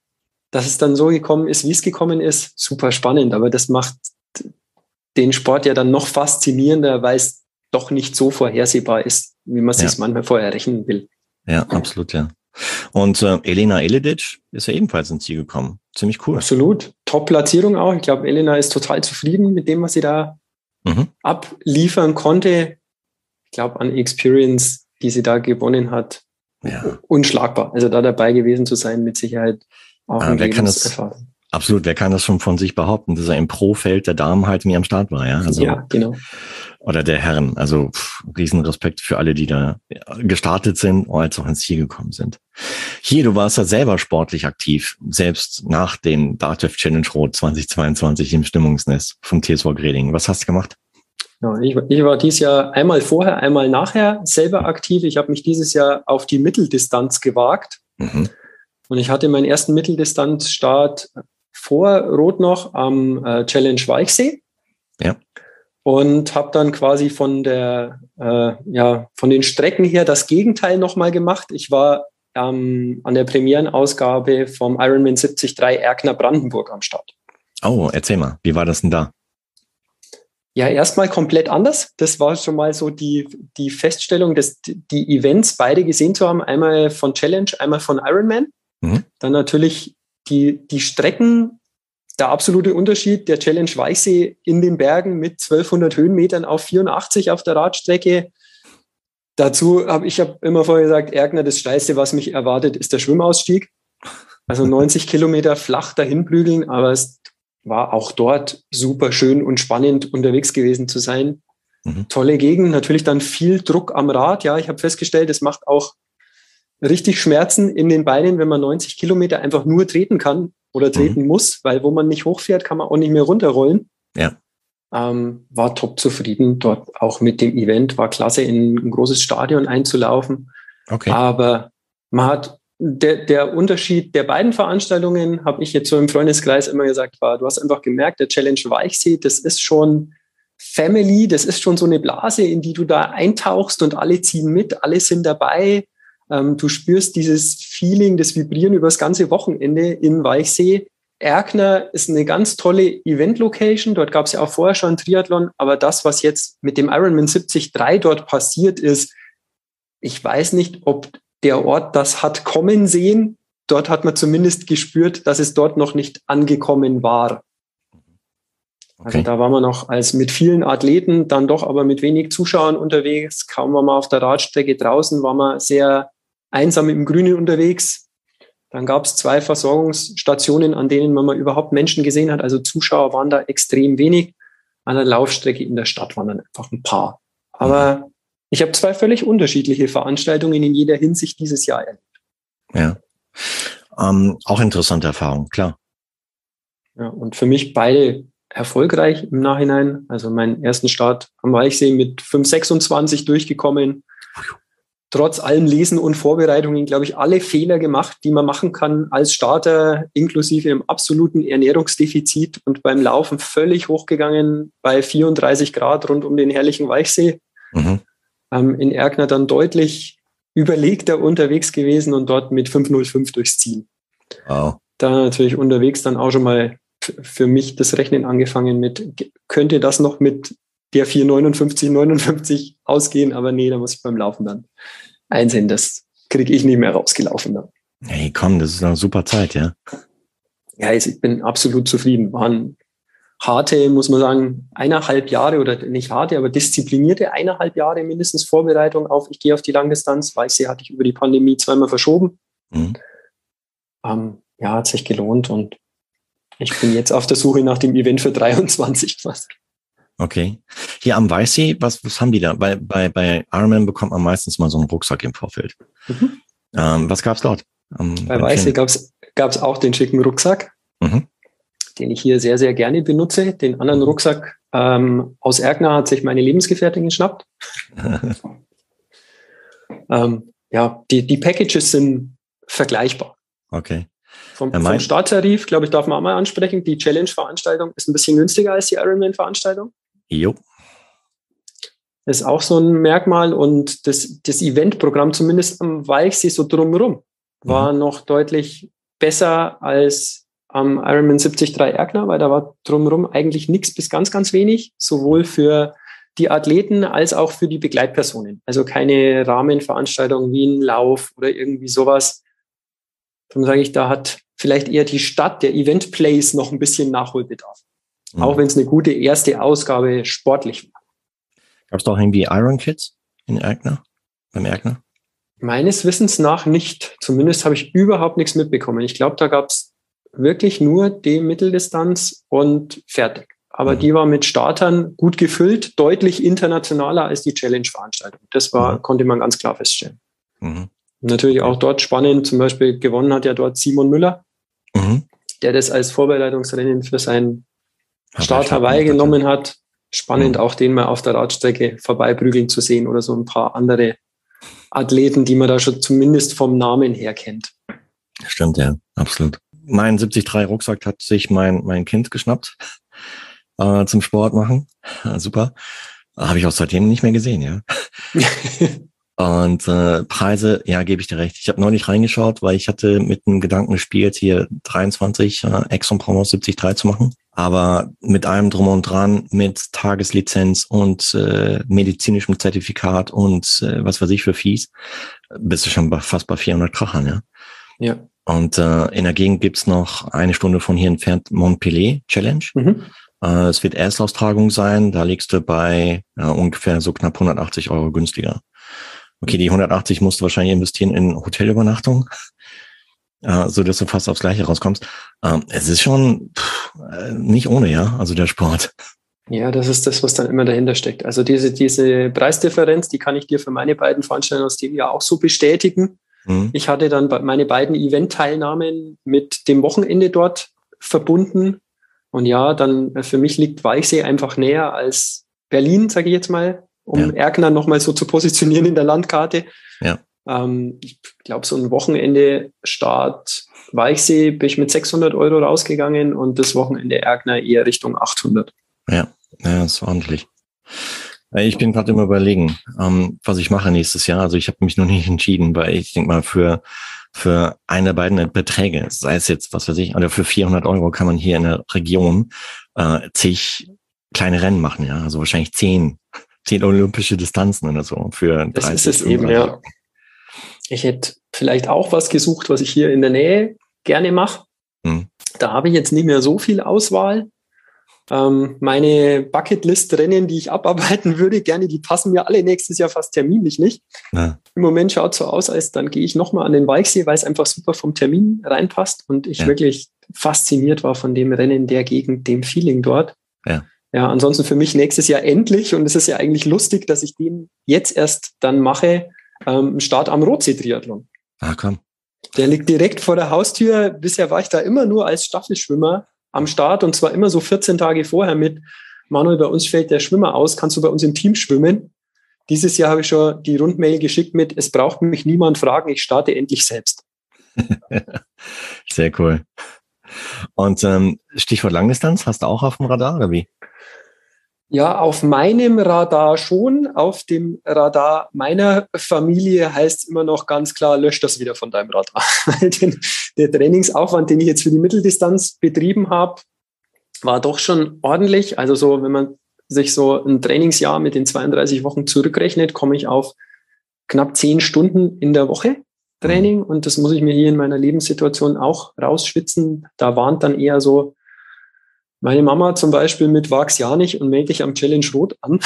Dass es dann so gekommen ist, wie es gekommen ist, super spannend. Aber das macht den Sport ja dann noch faszinierender, weil es doch nicht so vorhersehbar ist, wie man ja. sich manchmal vorher rechnen will. Ja, absolut, ja. Und äh, Elena Eledic ist ja ebenfalls ins Ziel gekommen. Ziemlich cool. Absolut. Top-Platzierung auch. Ich glaube, Elena ist total zufrieden mit dem, was sie da mhm. abliefern konnte glaube, an Experience, die sie da gewonnen hat, ja. unschlagbar. Also da dabei gewesen zu sein, mit Sicherheit auch ah, wer kann das, Absolut, wer kann das schon von sich behaupten, dass er im Pro-Feld der Damen halt nie am Start war, ja? Also, ja, genau. Oder der Herren. Also pff, Riesenrespekt für alle, die da gestartet sind, als auch ins Ziel gekommen sind. Hier, du warst ja selber sportlich aktiv, selbst nach dem DATEV Challenge Rot 2022 im Stimmungsnest vom TSV Greding. Was hast du gemacht? Ja, ich, ich, war dieses Jahr einmal vorher, einmal nachher selber aktiv. Ich habe mich dieses Jahr auf die Mitteldistanz gewagt. Mhm. Und ich hatte meinen ersten Mitteldistanzstart vor Rot noch am äh, Challenge Weichsee. Ja. Und habe dann quasi von der, äh, ja, von den Strecken her das Gegenteil nochmal gemacht. Ich war ähm, an der Premierenausgabe vom Ironman 73 Erkner Brandenburg am Start. Oh, erzähl mal, wie war das denn da? Ja, erstmal komplett anders. Das war schon mal so die, die Feststellung, dass die Events beide gesehen zu haben. Einmal von Challenge, einmal von Ironman. Mhm. Dann natürlich die, die Strecken, der absolute Unterschied, der Challenge Weichsee in den Bergen mit 1200 Höhenmetern auf 84 auf der Radstrecke. Dazu habe ich hab immer vorher gesagt, Ärgner, das Steilste, was mich erwartet, ist der Schwimmausstieg. Also 90 Kilometer flach dahin blügeln, aber es war auch dort super schön und spannend unterwegs gewesen zu sein. Mhm. Tolle Gegend, natürlich dann viel Druck am Rad. Ja, ich habe festgestellt, es macht auch richtig Schmerzen in den Beinen, wenn man 90 Kilometer einfach nur treten kann oder treten mhm. muss, weil wo man nicht hochfährt, kann man auch nicht mehr runterrollen. Ja. Ähm, war top zufrieden dort auch mit dem Event, war klasse, in ein großes Stadion einzulaufen. Okay. Aber man hat der, der Unterschied der beiden Veranstaltungen, habe ich jetzt so im Freundeskreis immer gesagt, war, du hast einfach gemerkt, der Challenge Weichsee, das ist schon Family, das ist schon so eine Blase, in die du da eintauchst und alle ziehen mit, alle sind dabei. Ähm, du spürst dieses Feeling, das Vibrieren über das ganze Wochenende in Weichsee. Erkner ist eine ganz tolle Event-Location. Dort gab es ja auch vorher schon Triathlon, aber das, was jetzt mit dem Ironman 73 dort passiert ist, ich weiß nicht, ob der Ort das hat kommen sehen. Dort hat man zumindest gespürt, dass es dort noch nicht angekommen war. Also okay. Also da waren wir noch als mit vielen Athleten, dann doch aber mit wenig Zuschauern unterwegs. Kaum waren wir auf der Radstrecke draußen, waren wir sehr einsam im Grünen unterwegs. Dann gab es zwei Versorgungsstationen, an denen man mal überhaupt Menschen gesehen hat. Also Zuschauer waren da extrem wenig. An der Laufstrecke in der Stadt waren dann einfach ein paar. Aber mhm. Ich habe zwei völlig unterschiedliche Veranstaltungen in jeder Hinsicht dieses Jahr erlebt. Ja. Ähm, auch interessante Erfahrung, klar. Ja, und für mich beide erfolgreich im Nachhinein. Also meinen ersten Start am Weichsee mit 5,26 durchgekommen trotz allem Lesen und Vorbereitungen, glaube ich, alle Fehler gemacht, die man machen kann als Starter, inklusive im absoluten Ernährungsdefizit und beim Laufen völlig hochgegangen bei 34 Grad rund um den herrlichen Weichsee. Mhm. Ähm, in Erkner dann deutlich überlegter unterwegs gewesen und dort mit 505 durchs Ziel. Wow. Da natürlich unterwegs dann auch schon mal für mich das Rechnen angefangen mit, könnte das noch mit der 459, 59 ausgehen, aber nee, da muss ich beim Laufen dann einsehen, das kriege ich nicht mehr rausgelaufen. Dann. Hey, komm, das ist eine super Zeit, ja. Ja, ich bin absolut zufrieden. Waren harte, muss man sagen, eineinhalb Jahre oder nicht harte, aber disziplinierte eineinhalb Jahre mindestens Vorbereitung auf, ich gehe auf die Langdistanz. Weißsee hatte ich über die Pandemie zweimal verschoben. Mhm. Ähm, ja, hat sich gelohnt und ich bin jetzt auf der Suche nach dem Event für 23. Okay. Hier am Weißsee, was, was haben die da? Bei, bei, bei Ironman bekommt man meistens mal so einen Rucksack im Vorfeld. Mhm. Ähm, was gab's dort? Um, bei Weißsee gab's gab's auch den schicken Rucksack, mhm. Den ich hier sehr, sehr gerne benutze. Den anderen mhm. Rucksack ähm, aus Erkner hat sich meine Lebensgefährtin geschnappt. ähm, ja, die, die Packages sind vergleichbar. Okay. Vom, ja, vom Starttarif, glaube ich, darf man auch mal ansprechen. Die Challenge-Veranstaltung ist ein bisschen günstiger als die Ironman-Veranstaltung. Jo. Ist auch so ein Merkmal und das, das Eventprogramm, zumindest am Weichsee so drumherum, war mhm. noch deutlich besser als am Ironman 73 Erkner, weil da war drumherum eigentlich nichts bis ganz, ganz wenig, sowohl für die Athleten als auch für die Begleitpersonen. Also keine Rahmenveranstaltung wie ein Lauf oder irgendwie sowas. Darum sage ich, da hat vielleicht eher die Stadt, der Event Place noch ein bisschen Nachholbedarf. Mhm. Auch wenn es eine gute erste Ausgabe sportlich war. Gab es doch irgendwie Iron Kids? in Erkner? Beim Erkner? Meines Wissens nach nicht. Zumindest habe ich überhaupt nichts mitbekommen. Ich glaube, da gab es wirklich nur die Mitteldistanz und fertig. Aber mhm. die war mit Startern gut gefüllt, deutlich internationaler als die Challenge-Veranstaltung. Das war, mhm. konnte man ganz klar feststellen. Mhm. Natürlich auch dort spannend. Zum Beispiel gewonnen hat ja dort Simon Müller, mhm. der das als Vorbereitungsrennen für seinen Start Hawaii genommen hat. Spannend, mhm. auch den mal auf der Radstrecke vorbeiprügeln zu sehen oder so ein paar andere Athleten, die man da schon zumindest vom Namen her kennt. Stimmt, ja, absolut. Mein 73 Rucksack hat sich mein, mein Kind geschnappt äh, zum Sport machen. Super. Habe ich auch seitdem nicht mehr gesehen, ja. Und äh, Preise, ja, gebe ich dir recht. Ich habe neulich reingeschaut, weil ich hatte mit dem Gedanken gespielt, hier 23 äh, Exxon Promos 73 zu machen. Aber mit allem drum und dran, mit Tageslizenz und äh, medizinischem Zertifikat und äh, was weiß ich für Fees, bist du schon fast bei 400 Krachern, ja. Ja. Und äh, in der Gegend gibt's noch eine Stunde von hier entfernt Montpellier Challenge. Mhm. Äh, es wird Erstaustragung sein, da liegst du bei äh, ungefähr so knapp 180 Euro günstiger. Okay, die 180 musst du wahrscheinlich investieren in Hotelübernachtung, äh, so dass du fast aufs Gleiche rauskommst. Ähm, es ist schon pff, äh, nicht ohne, ja, also der Sport. Ja, das ist das, was dann immer dahinter steckt. Also diese, diese Preisdifferenz, die kann ich dir für meine beiden Veranstaltungen aus dem Jahr auch so bestätigen. Mhm. Ich hatte dann meine beiden Event-Teilnahmen mit dem Wochenende dort verbunden. Und ja, dann äh, für mich liegt Weichsee einfach näher als Berlin, sage ich jetzt mal um ja. Erkner nochmal so zu positionieren in der Landkarte. Ja. Ähm, ich glaube, so ein Wochenende Start Weichsee bin ich mit 600 Euro rausgegangen und das Wochenende Erkner eher Richtung 800. Ja, ja, das ist ordentlich. Ich bin gerade immer überlegen, ähm, was ich mache nächstes Jahr. Also ich habe mich noch nicht entschieden, weil ich denke mal für für eine der beiden Beträge, sei es jetzt, was weiß ich, oder für 400 Euro kann man hier in der Region äh, zig kleine Rennen machen, ja, also wahrscheinlich zehn zehn olympische Distanzen oder so für 30, Das ist es eben, ja. Ich hätte vielleicht auch was gesucht, was ich hier in der Nähe gerne mache. Hm. Da habe ich jetzt nicht mehr so viel Auswahl. Ähm, meine Bucketlist-Rennen, die ich abarbeiten würde, gerne, die passen mir alle nächstes Jahr fast terminlich nicht. Ja. Im Moment schaut es so aus, als dann gehe ich nochmal an den Weichsee, weil es einfach super vom Termin reinpasst und ich ja. wirklich fasziniert war von dem Rennen der Gegend, dem Feeling dort. Ja. Ja, ansonsten für mich nächstes Jahr endlich, und es ist ja eigentlich lustig, dass ich den jetzt erst dann mache, ähm, Start am Rotsee-Triathlon. Ah, komm. Der liegt direkt vor der Haustür. Bisher war ich da immer nur als Staffelschwimmer am Start und zwar immer so 14 Tage vorher mit, Manuel, bei uns fällt der Schwimmer aus, kannst du bei uns im Team schwimmen? Dieses Jahr habe ich schon die Rundmail geschickt mit, es braucht mich niemand fragen, ich starte endlich selbst. Sehr cool. Und ähm, Stichwort Langdistanz, hast du auch auf dem Radar oder wie? Ja, auf meinem Radar schon. Auf dem Radar meiner Familie heißt es immer noch ganz klar, lösch das wieder von deinem Radar. den, der Trainingsaufwand, den ich jetzt für die Mitteldistanz betrieben habe, war doch schon ordentlich. Also so, wenn man sich so ein Trainingsjahr mit den 32 Wochen zurückrechnet, komme ich auf knapp zehn Stunden in der Woche Training. Und das muss ich mir hier in meiner Lebenssituation auch rausschwitzen. Da warnt dann eher so meine Mama zum Beispiel mit wag's ja nicht und melde dich am Challenge Rot an.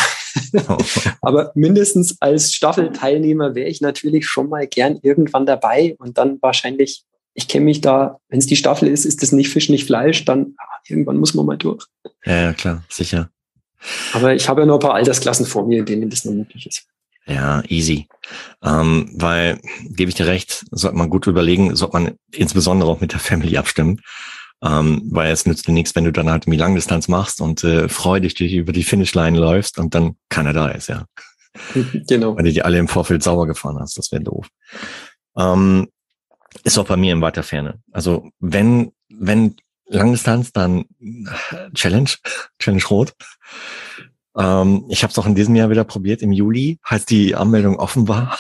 Aber mindestens als Staffelteilnehmer wäre ich natürlich schon mal gern irgendwann dabei und dann wahrscheinlich, ich kenne mich da, wenn es die Staffel ist, ist es nicht Fisch, nicht Fleisch, dann ah, irgendwann muss man mal durch. Ja, ja, klar, sicher. Aber ich habe ja noch ein paar Altersklassen vor mir, in denen das noch möglich ist. Ja, easy. Ähm, weil, gebe ich dir recht, sollte man gut überlegen, sollte man insbesondere auch mit der Family abstimmen. Ähm, weil es nützt dir nichts, wenn du dann halt die Langdistanz machst und äh, freudig dich über die Finishline läufst und dann keiner da ist, ja. Genau. Weil du die alle im Vorfeld sauer gefahren hast. Das wäre doof. Ähm, ist auch bei mir in weiter Ferne. Also wenn, wenn Langdistanz, dann Challenge, Challenge Rot. Ähm, ich habe es auch in diesem Jahr wieder probiert, im Juli, als die Anmeldung offen war.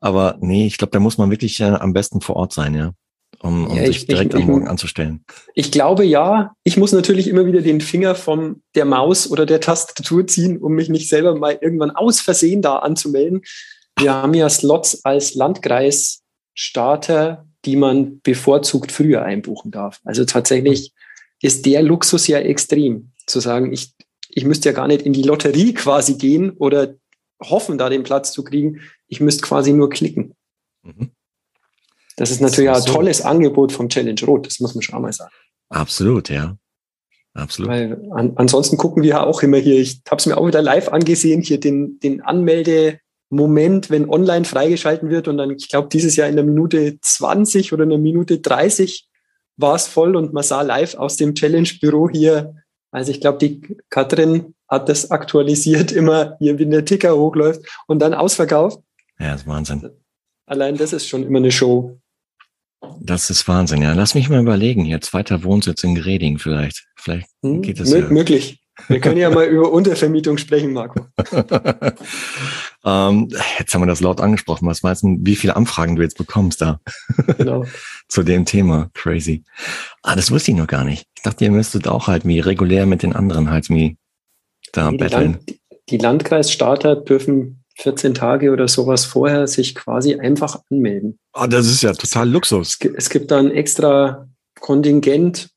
Aber nee, ich glaube, da muss man wirklich äh, am besten vor Ort sein, ja um, um ja, sich direkt ich, am Morgen anzustellen? Ich glaube ja. Ich muss natürlich immer wieder den Finger von der Maus oder der Tastatur ziehen, um mich nicht selber mal irgendwann aus Versehen da anzumelden. Wir haben ja Slots als Landkreis Starter, die man bevorzugt früher einbuchen darf. Also tatsächlich ist der Luxus ja extrem, zu sagen, ich, ich müsste ja gar nicht in die Lotterie quasi gehen oder hoffen, da den Platz zu kriegen. Ich müsste quasi nur klicken. Mhm. Das ist natürlich das ist ein tolles Angebot vom Challenge Rot, das muss man schon einmal sagen. Absolut, ja. Absolut. Weil an, ansonsten gucken wir ja auch immer hier, ich habe es mir auch wieder live angesehen, hier den, den Anmeldemoment, wenn online freigeschalten wird und dann, ich glaube, dieses Jahr in der Minute 20 oder in der Minute 30 war es voll und man sah live aus dem Challenge-Büro hier, also ich glaube, die Katrin hat das aktualisiert immer, hier wie der Ticker hochläuft und dann ausverkauft. Ja, das ist Wahnsinn. Allein das ist schon immer eine Show. Das ist Wahnsinn, ja. Lass mich mal überlegen, hier zweiter Wohnsitz in Greding vielleicht. Vielleicht hm, geht es ja. Möglich. Wir können ja mal über Untervermietung sprechen, Marco. ähm, jetzt haben wir das laut angesprochen. Was meinst du, wie viele Anfragen du jetzt bekommst da? Genau. Zu dem Thema. Crazy. Ah, das wusste ich noch gar nicht. Ich dachte, ihr müsstet auch halt wie regulär mit den anderen halt wie da die betteln. Land, die Landkreisstarter dürfen 14 Tage oder sowas vorher sich quasi einfach anmelden. Ah, das ist ja total Luxus. Es gibt, es gibt da ein extra Kontingent.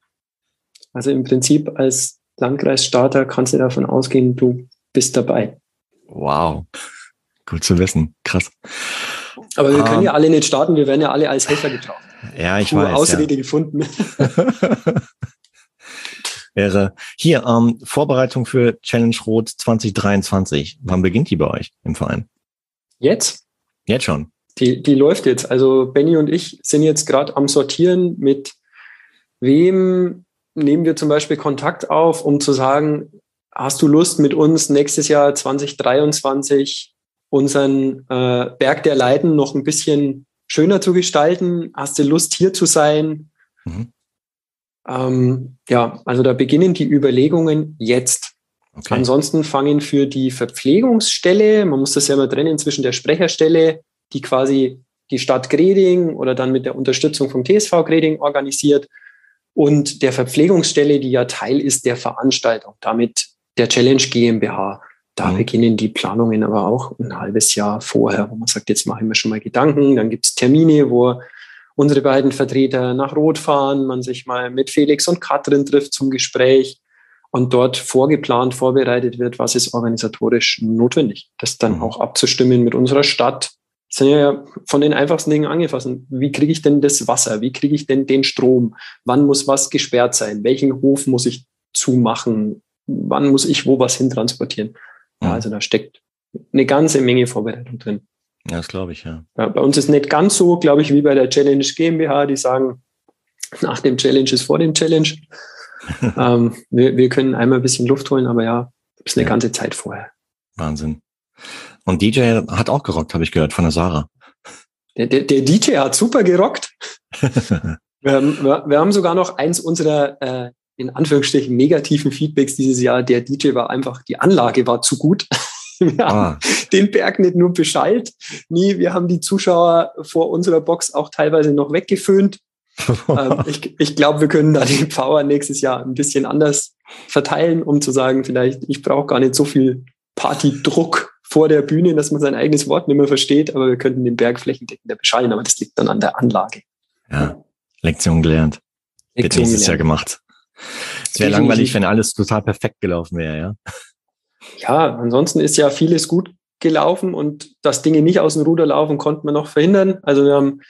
Also im Prinzip als Landkreisstarter kannst du davon ausgehen, du bist dabei. Wow. Gut zu wissen. Krass. Aber wir um, können ja alle nicht starten, wir werden ja alle als Helfer gebraucht. Ja, ich Puh, weiß. Ausrede ja. gefunden. wäre hier ähm, Vorbereitung für Challenge Rot 2023. Wann beginnt die bei euch im Verein? Jetzt? Jetzt schon. Die, die läuft jetzt. Also Benny und ich sind jetzt gerade am Sortieren, mit wem nehmen wir zum Beispiel Kontakt auf, um zu sagen, hast du Lust mit uns nächstes Jahr 2023 unseren äh, Berg der Leiden noch ein bisschen schöner zu gestalten? Hast du Lust hier zu sein? Mhm. Ähm, ja, also da beginnen die Überlegungen jetzt. Okay. Ansonsten fangen für die Verpflegungsstelle, man muss das ja immer trennen zwischen der Sprecherstelle, die quasi die Stadt Greding oder dann mit der Unterstützung vom TSV Greding organisiert und der Verpflegungsstelle, die ja Teil ist der Veranstaltung, damit der Challenge GmbH. Da mhm. beginnen die Planungen aber auch ein halbes Jahr vorher, wo man sagt, jetzt machen wir schon mal Gedanken, dann gibt es Termine, wo unsere beiden Vertreter nach Rot fahren, man sich mal mit Felix und Katrin trifft zum Gespräch und dort vorgeplant, vorbereitet wird, was ist organisatorisch notwendig. Das dann mhm. auch abzustimmen mit unserer Stadt. Das sind ja von den einfachsten Dingen angefasst. Wie kriege ich denn das Wasser? Wie kriege ich denn den Strom? Wann muss was gesperrt sein? Welchen Hof muss ich zumachen? Wann muss ich wo was hintransportieren? Ja, mhm. also da steckt eine ganze Menge Vorbereitung drin. Ja, das glaube ich, ja. ja. Bei uns ist nicht ganz so, glaube ich, wie bei der Challenge GmbH, die sagen, nach dem Challenge ist vor dem Challenge. ähm, wir, wir können einmal ein bisschen Luft holen, aber ja, ist eine ja. ganze Zeit vorher. Wahnsinn. Und DJ hat auch gerockt, habe ich gehört, von der Sarah. Der, der, der DJ hat super gerockt. wir, haben, wir, haben sogar noch eins unserer äh, in Anführungsstrichen negativen Feedbacks dieses Jahr. Der DJ war einfach, die Anlage war zu gut. Wir ah. haben den Berg nicht nur beschallt, nie, wir haben die Zuschauer vor unserer Box auch teilweise noch weggeföhnt. ähm, ich ich glaube, wir können da die Power nächstes Jahr ein bisschen anders verteilen, um zu sagen, vielleicht, ich brauche gar nicht so viel Partydruck vor der Bühne, dass man sein eigenes Wort nicht mehr versteht, aber wir könnten den Berg flächendeckender beschallen, aber das liegt dann an der Anlage. Ja, Lektion gelernt. Wird nächstes Jahr gemacht. Es wäre langweilig, wenn alles total perfekt gelaufen wäre, ja ja, ansonsten ist ja vieles gut gelaufen und dass Dinge nicht aus dem Ruder laufen, konnten wir noch verhindern. Also wir haben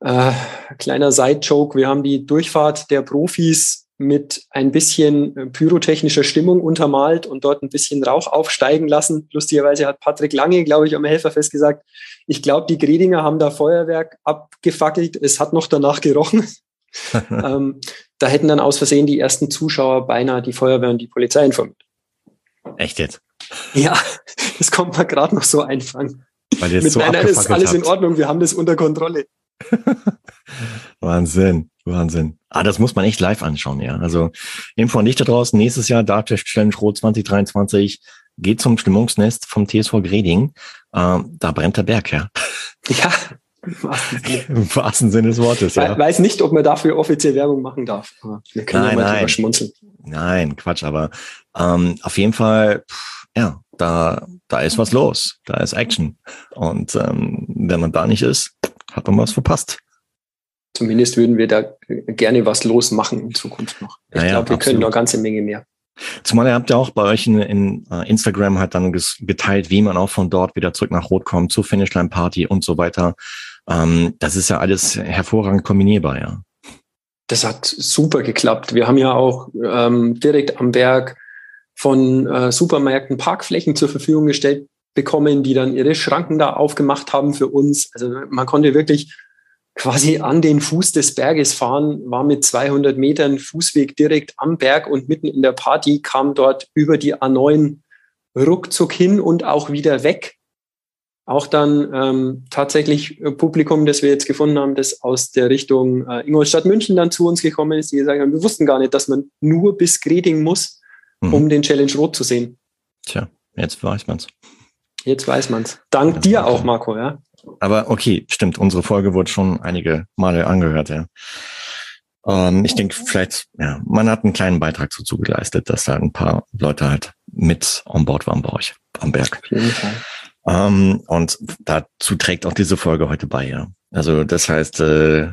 äh, kleiner Side-Joke, wir haben die Durchfahrt der Profis mit ein bisschen äh, pyrotechnischer Stimmung untermalt und dort ein bisschen Rauch aufsteigen lassen. Lustigerweise hat Patrick Lange, glaube ich, am Helferfest gesagt, ich glaube, die Gredinger haben da Feuerwerk abgefackelt. Es hat noch danach gerochen. ähm, da hätten dann aus Versehen die ersten Zuschauer beinahe die Feuerwehr und die Polizei informiert. Echt jetzt? Ja, das kommt mal gerade noch so einfangen. Weil jetzt Mit so nein, ist alles habt. in Ordnung, wir haben das unter Kontrolle. Wahnsinn, Wahnsinn. Ah, das muss man echt live anschauen, ja. Also Info an dich da draußen, nächstes Jahr Dartest Challenge Rot 2023 geht zum Stimmungsnest vom TSV Greding. Ähm, da brennt der Berg, ja. Ja, im wahrsten Sinne des Wortes, ja. Ich weiß nicht, ob man dafür offiziell Werbung machen darf. Wir können nein, ja mal nein. schmunzeln. Nein, Quatsch, aber ähm, auf jeden Fall, pff, ja, da, da ist was los. Da ist Action. Und ähm, wenn man da nicht ist, hat man was verpasst. Zumindest würden wir da gerne was losmachen in Zukunft noch. Ich naja, glaube, wir absolut. können noch eine ganze Menge mehr. Zumal ihr habt ja auch bei euch in, in uh, Instagram halt dann geteilt, wie man auch von dort wieder zurück nach Rot kommt, zur Finishline Party und so weiter. Ähm, das ist ja alles hervorragend kombinierbar, ja. Das hat super geklappt. Wir haben ja auch ähm, direkt am Berg von äh, Supermärkten Parkflächen zur Verfügung gestellt bekommen, die dann ihre Schranken da aufgemacht haben für uns. Also man konnte wirklich quasi an den Fuß des Berges fahren, war mit 200 Metern Fußweg direkt am Berg und mitten in der Party kam dort über die A9 ruckzuck hin und auch wieder weg auch dann ähm, tatsächlich Publikum, das wir jetzt gefunden haben, das aus der Richtung äh, Ingolstadt München dann zu uns gekommen ist, die gesagt haben, wir wussten gar nicht, dass man nur bis Greding muss, mhm. um den Challenge Rot zu sehen. Tja, jetzt weiß man's. Jetzt weiß man's. Dank ja, dir okay. auch, Marco, ja. Aber okay, stimmt, unsere Folge wurde schon einige Male angehört, ja. Ähm, ich denke, vielleicht, ja, man hat einen kleinen Beitrag dazu geleistet, dass da ein paar Leute halt mit on board waren bei euch am Berg. Auf jeden Fall. Ähm, und dazu trägt auch diese Folge heute bei, ja. Also das heißt, äh,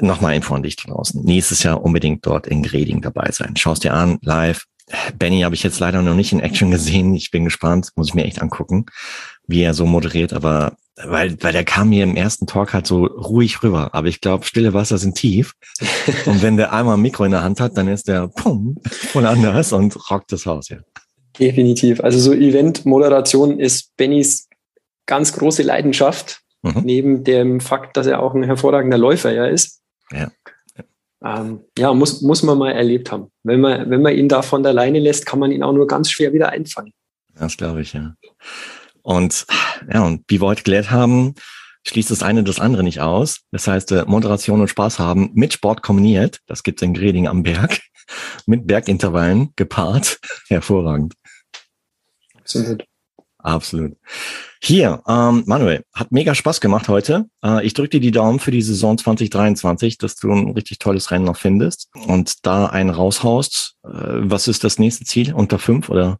nochmal Info an dich draußen. Nächstes Jahr unbedingt dort in Greding dabei sein. Schaust dir an, live. Benny habe ich jetzt leider noch nicht in Action gesehen. Ich bin gespannt, muss ich mir echt angucken, wie er so moderiert. Aber weil, weil der kam mir im ersten Talk halt so ruhig rüber. Aber ich glaube, stille Wasser sind tief. und wenn der einmal ein Mikro in der Hand hat, dann ist der pum, voll anders und rockt das Haus, ja. Definitiv. Also so Event-Moderation ist Bennys ganz große Leidenschaft, mhm. neben dem Fakt, dass er auch ein hervorragender Läufer ja ist. Ja. Ähm, ja, muss, muss man mal erlebt haben. Wenn man, wenn man ihn da von der Leine lässt, kann man ihn auch nur ganz schwer wieder einfangen. Das glaube ich, ja. Und ja, und wie wir heute gelernt haben, schließt das eine das andere nicht aus. Das heißt, äh, Moderation und Spaß haben mit Sport kombiniert, das gibt es in Greding am Berg, mit Bergintervallen gepaart. Hervorragend. Absolut. Absolut. Hier, ähm, Manuel, hat mega Spaß gemacht heute. Äh, ich drücke dir die Daumen für die Saison 2023, dass du ein richtig tolles Rennen noch findest und da einen raushaust. Äh, was ist das nächste Ziel? Unter fünf oder?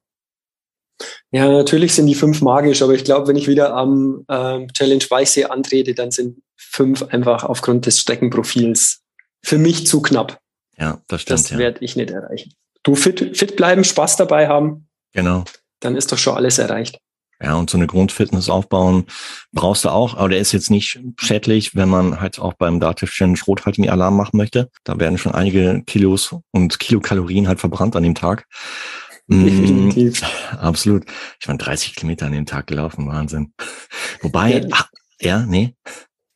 Ja, natürlich sind die fünf magisch, aber ich glaube, wenn ich wieder am äh, Challenge Weichsee antrete, dann sind fünf einfach aufgrund des Streckenprofils für mich zu knapp. Ja, das stimmt. Das ja. werde ich nicht erreichen. Du fit, fit bleiben, Spaß dabei haben. Genau dann ist doch schon alles erreicht. Ja, und so eine Grundfitness aufbauen brauchst du auch, aber der ist jetzt nicht schädlich, wenn man halt auch beim Dativ Challenge Rot halt einen Alarm machen möchte. Da werden schon einige Kilos und Kilokalorien halt verbrannt an dem Tag. Mm, Definitiv. Mm, absolut. Ich war 30 Kilometer an dem Tag gelaufen, Wahnsinn. Wobei, ja, ach, ja nee.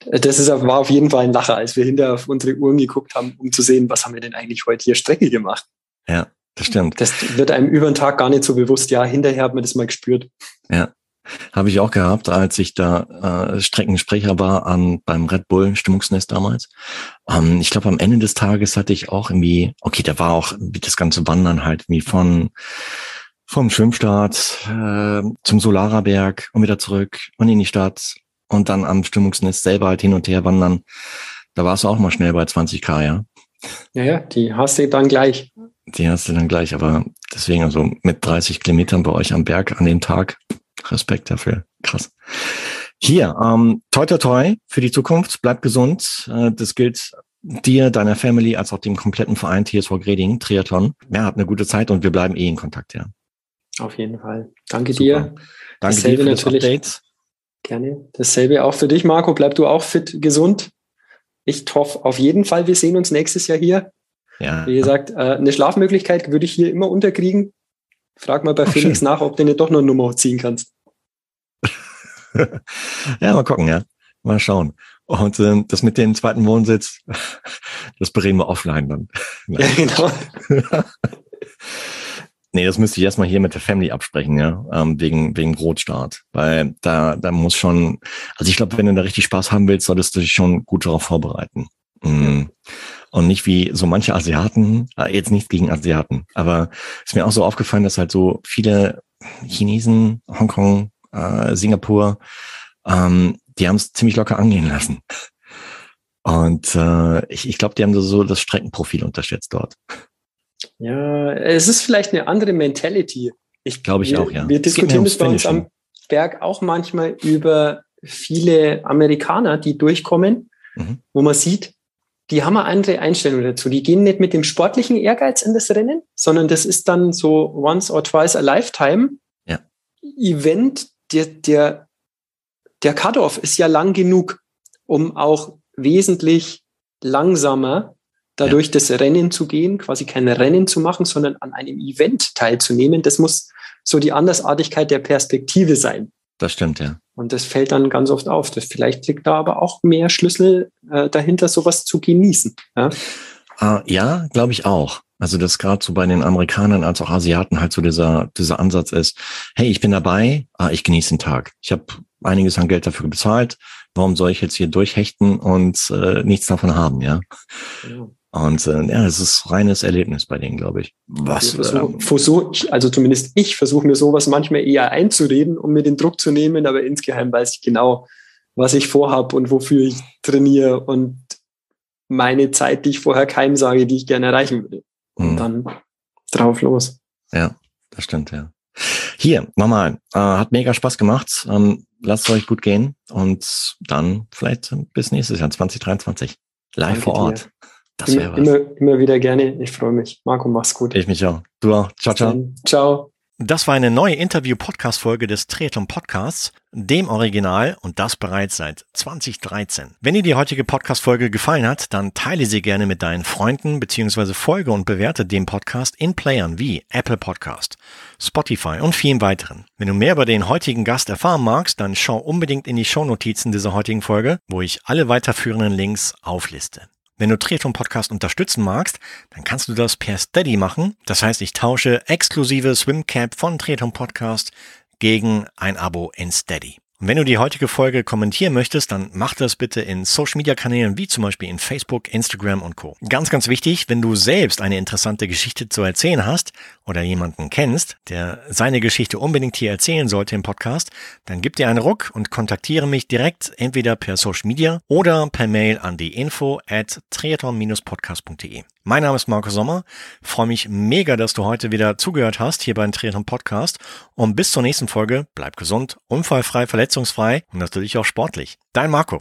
Das ist, war auf jeden Fall ein Lacher, als wir hinter auf unsere Uhren geguckt haben, um zu sehen, was haben wir denn eigentlich heute hier Strecke gemacht. Ja, das stimmt. Das wird einem über den Tag gar nicht so bewusst. Ja, hinterher hat man das mal gespürt. Ja. Habe ich auch gehabt, als ich da äh, Streckensprecher war an, beim Red Bull Stimmungsnest damals. Ähm, ich glaube, am Ende des Tages hatte ich auch irgendwie, okay, da war auch das ganze Wandern halt wie von vom Schwimmstart äh, zum Solaraberg und wieder zurück und in die Stadt und dann am Stimmungsnest selber halt hin und her wandern. Da warst du auch mal schnell bei 20k, ja? Ja, ja, die hast du dann gleich. Die hast du dann gleich, aber deswegen also mit 30 Kilometern bei euch am Berg an dem Tag. Respekt dafür. Krass. Hier, ähm, toi toi toi für die Zukunft. Bleib gesund. Äh, das gilt dir, deiner Family, als auch dem kompletten Verein TSV Greding, Triathlon. Ja, habt eine gute Zeit und wir bleiben eh in Kontakt, ja. Auf jeden Fall. Danke Super. dir. Danke Dasselbe dir für natürlich. das Update. Gerne. Dasselbe auch für dich, Marco. Bleib du auch fit, gesund. Ich hoffe auf jeden Fall, wir sehen uns nächstes Jahr hier. Ja. Wie gesagt, äh, eine Schlafmöglichkeit würde ich hier immer unterkriegen. Frag mal bei Ach, Felix schön. nach, ob du nicht doch noch eine Nummer ziehen kannst. ja, mal gucken, ja. Mal schauen. Und äh, das mit dem zweiten Wohnsitz, das bereden wir offline dann. ja, genau. nee, das müsste ich erstmal hier mit der Family absprechen, ja, ähm, wegen, wegen Rotstart. Weil da, da muss schon, also ich glaube, wenn du da richtig Spaß haben willst, solltest du dich schon gut darauf vorbereiten. Mhm. Und nicht wie so manche Asiaten, äh, jetzt nicht gegen Asiaten, aber ist mir auch so aufgefallen, dass halt so viele Chinesen, Hongkong, äh, Singapur, ähm, die haben es ziemlich locker angehen lassen. Und äh, ich, ich glaube, die haben so das Streckenprofil unterschätzt dort. Ja, es ist vielleicht eine andere Mentality. Ich glaube ich wir, auch, ja. Wir diskutieren das bei uns am Berg auch manchmal über viele Amerikaner, die durchkommen, mhm. wo man sieht, die haben eine andere Einstellung dazu. Die gehen nicht mit dem sportlichen Ehrgeiz in das Rennen, sondern das ist dann so once or twice a lifetime ja. Event. Der, der, der Cut-off ist ja lang genug, um auch wesentlich langsamer dadurch ja. das Rennen zu gehen, quasi kein Rennen zu machen, sondern an einem Event teilzunehmen. Das muss so die Andersartigkeit der Perspektive sein. Das stimmt, ja. Und das fällt dann ganz oft auf. Das vielleicht liegt da aber auch mehr Schlüssel äh, dahinter, sowas zu genießen. Ja, uh, ja glaube ich auch. Also das gerade so bei den Amerikanern als auch Asiaten halt so dieser, dieser Ansatz ist, hey, ich bin dabei, ah, ich genieße den Tag. Ich habe einiges an Geld dafür bezahlt. Warum soll ich jetzt hier durchhechten und äh, nichts davon haben, ja? ja. Und äh, ja, es ist reines Erlebnis bei denen, glaube ich. Was? Ähm, versuch, also zumindest ich versuche mir sowas manchmal eher einzureden, um mir den Druck zu nehmen, aber insgeheim weiß ich genau, was ich vorhab und wofür ich trainiere und meine Zeit, die ich vorher keinem sage, die ich gerne erreichen würde. Und mhm. dann drauf los. Ja, das stimmt, ja. Hier, nochmal, äh, hat mega Spaß gemacht. Ähm, lasst es euch gut gehen und dann vielleicht bis nächstes Jahr 2023. Live Danke vor Ort. Dir. Das wäre was. Immer, immer wieder gerne. Ich freue mich. Marco, mach's gut. Ich mich auch. Du auch. Ciao, ciao. Ciao. Das war eine neue Interview-Podcast-Folge des Triathlon Podcasts, dem Original und das bereits seit 2013. Wenn dir die heutige Podcast-Folge gefallen hat, dann teile sie gerne mit deinen Freunden bzw. folge und bewerte den Podcast in Playern wie Apple Podcast, Spotify und vielen weiteren. Wenn du mehr über den heutigen Gast erfahren magst, dann schau unbedingt in die Shownotizen dieser heutigen Folge, wo ich alle weiterführenden Links aufliste. Wenn du Triathlon Podcast unterstützen magst, dann kannst du das per Steady machen. Das heißt, ich tausche exklusive Swimcap von Triathlon Podcast gegen ein Abo in Steady. Und wenn du die heutige Folge kommentieren möchtest, dann mach das bitte in Social Media Kanälen wie zum Beispiel in Facebook, Instagram und Co. Ganz, ganz wichtig, wenn du selbst eine interessante Geschichte zu erzählen hast oder jemanden kennst, der seine Geschichte unbedingt hier erzählen sollte im Podcast, dann gib dir einen Ruck und kontaktiere mich direkt entweder per Social Media oder per Mail an die info at triathlon-podcast.de. Mein Name ist Marco Sommer. freue mich mega, dass du heute wieder zugehört hast hier beim Triathlon Podcast. Und bis zur nächsten Folge bleib gesund, unfallfrei, verletzungsfrei und natürlich auch sportlich. Dein Marco.